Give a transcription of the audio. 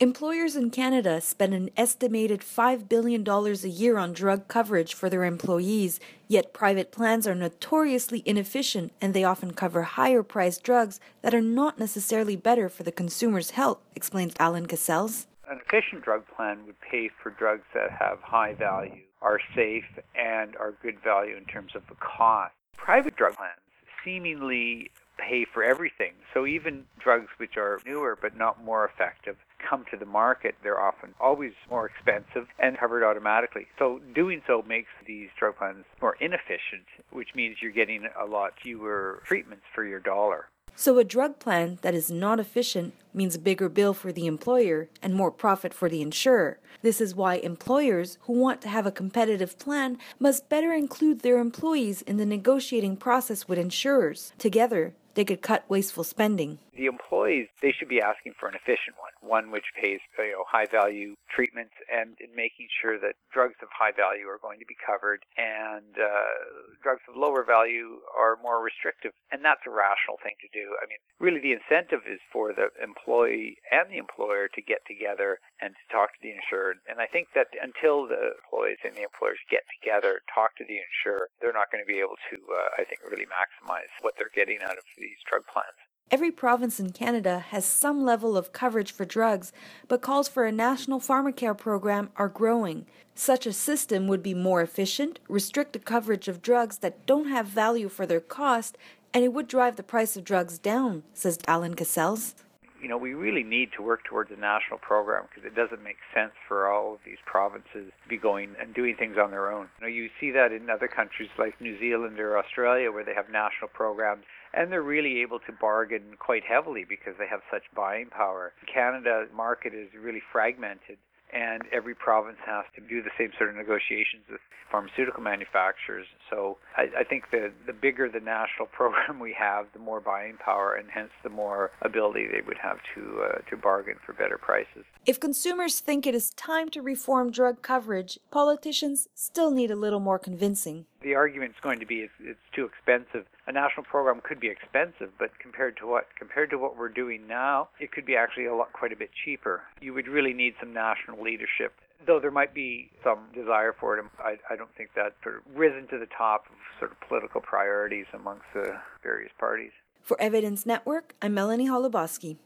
Employers in Canada spend an estimated $5 billion a year on drug coverage for their employees, yet private plans are notoriously inefficient and they often cover higher priced drugs that are not necessarily better for the consumer's health, explains Alan Cassels. An efficient drug plan would pay for drugs that have high value, are safe, and are good value in terms of the cost. Private drug plans seemingly pay for everything. So even drugs which are newer but not more effective come to the market, they're often always more expensive and covered automatically. So doing so makes these drug plans more inefficient, which means you're getting a lot fewer treatments for your dollar. So, a drug plan that is not efficient means a bigger bill for the employer and more profit for the insurer. This is why employers who want to have a competitive plan must better include their employees in the negotiating process with insurers. Together, they could cut wasteful spending. The employees, they should be asking for an efficient one, one which pays you know high value treatments and in making sure that drugs of high value are going to be covered and uh, drugs of lower value are more restrictive. And that's a rational thing to do. I mean, really the incentive is for the employee and the employer to get together and to talk to the insured. And I think that until the employees and the employers get together, talk to the insurer, they're not going to be able to, uh, I think, really maximize what they're getting out of these drug plans. Every province in Canada has some level of coverage for drugs, but calls for a national pharmacare program are growing. Such a system would be more efficient, restrict the coverage of drugs that don't have value for their cost, and it would drive the price of drugs down, says Alan Cassels you know, we really need to work towards a national program because it doesn't make sense for all of these provinces to be going and doing things on their own. You know, you see that in other countries like New Zealand or Australia where they have national programs and they're really able to bargain quite heavily because they have such buying power. Canada market is really fragmented and every province has to do the same sort of negotiations with pharmaceutical manufacturers. So I, I, think the the bigger the national program we have, the more buying power, and hence the more ability they would have to uh, to bargain for better prices. If consumers think it is time to reform drug coverage, politicians still need a little more convincing. The argument is going to be it's, it's too expensive. A national program could be expensive, but compared to what? Compared to what we're doing now, it could be actually a lot quite a bit cheaper. You would really need some national leadership though there might be some desire for it, I, I don't think that's sort of risen to the top of sort of political priorities amongst the various parties. For Evidence Network, I'm Melanie Holubowski.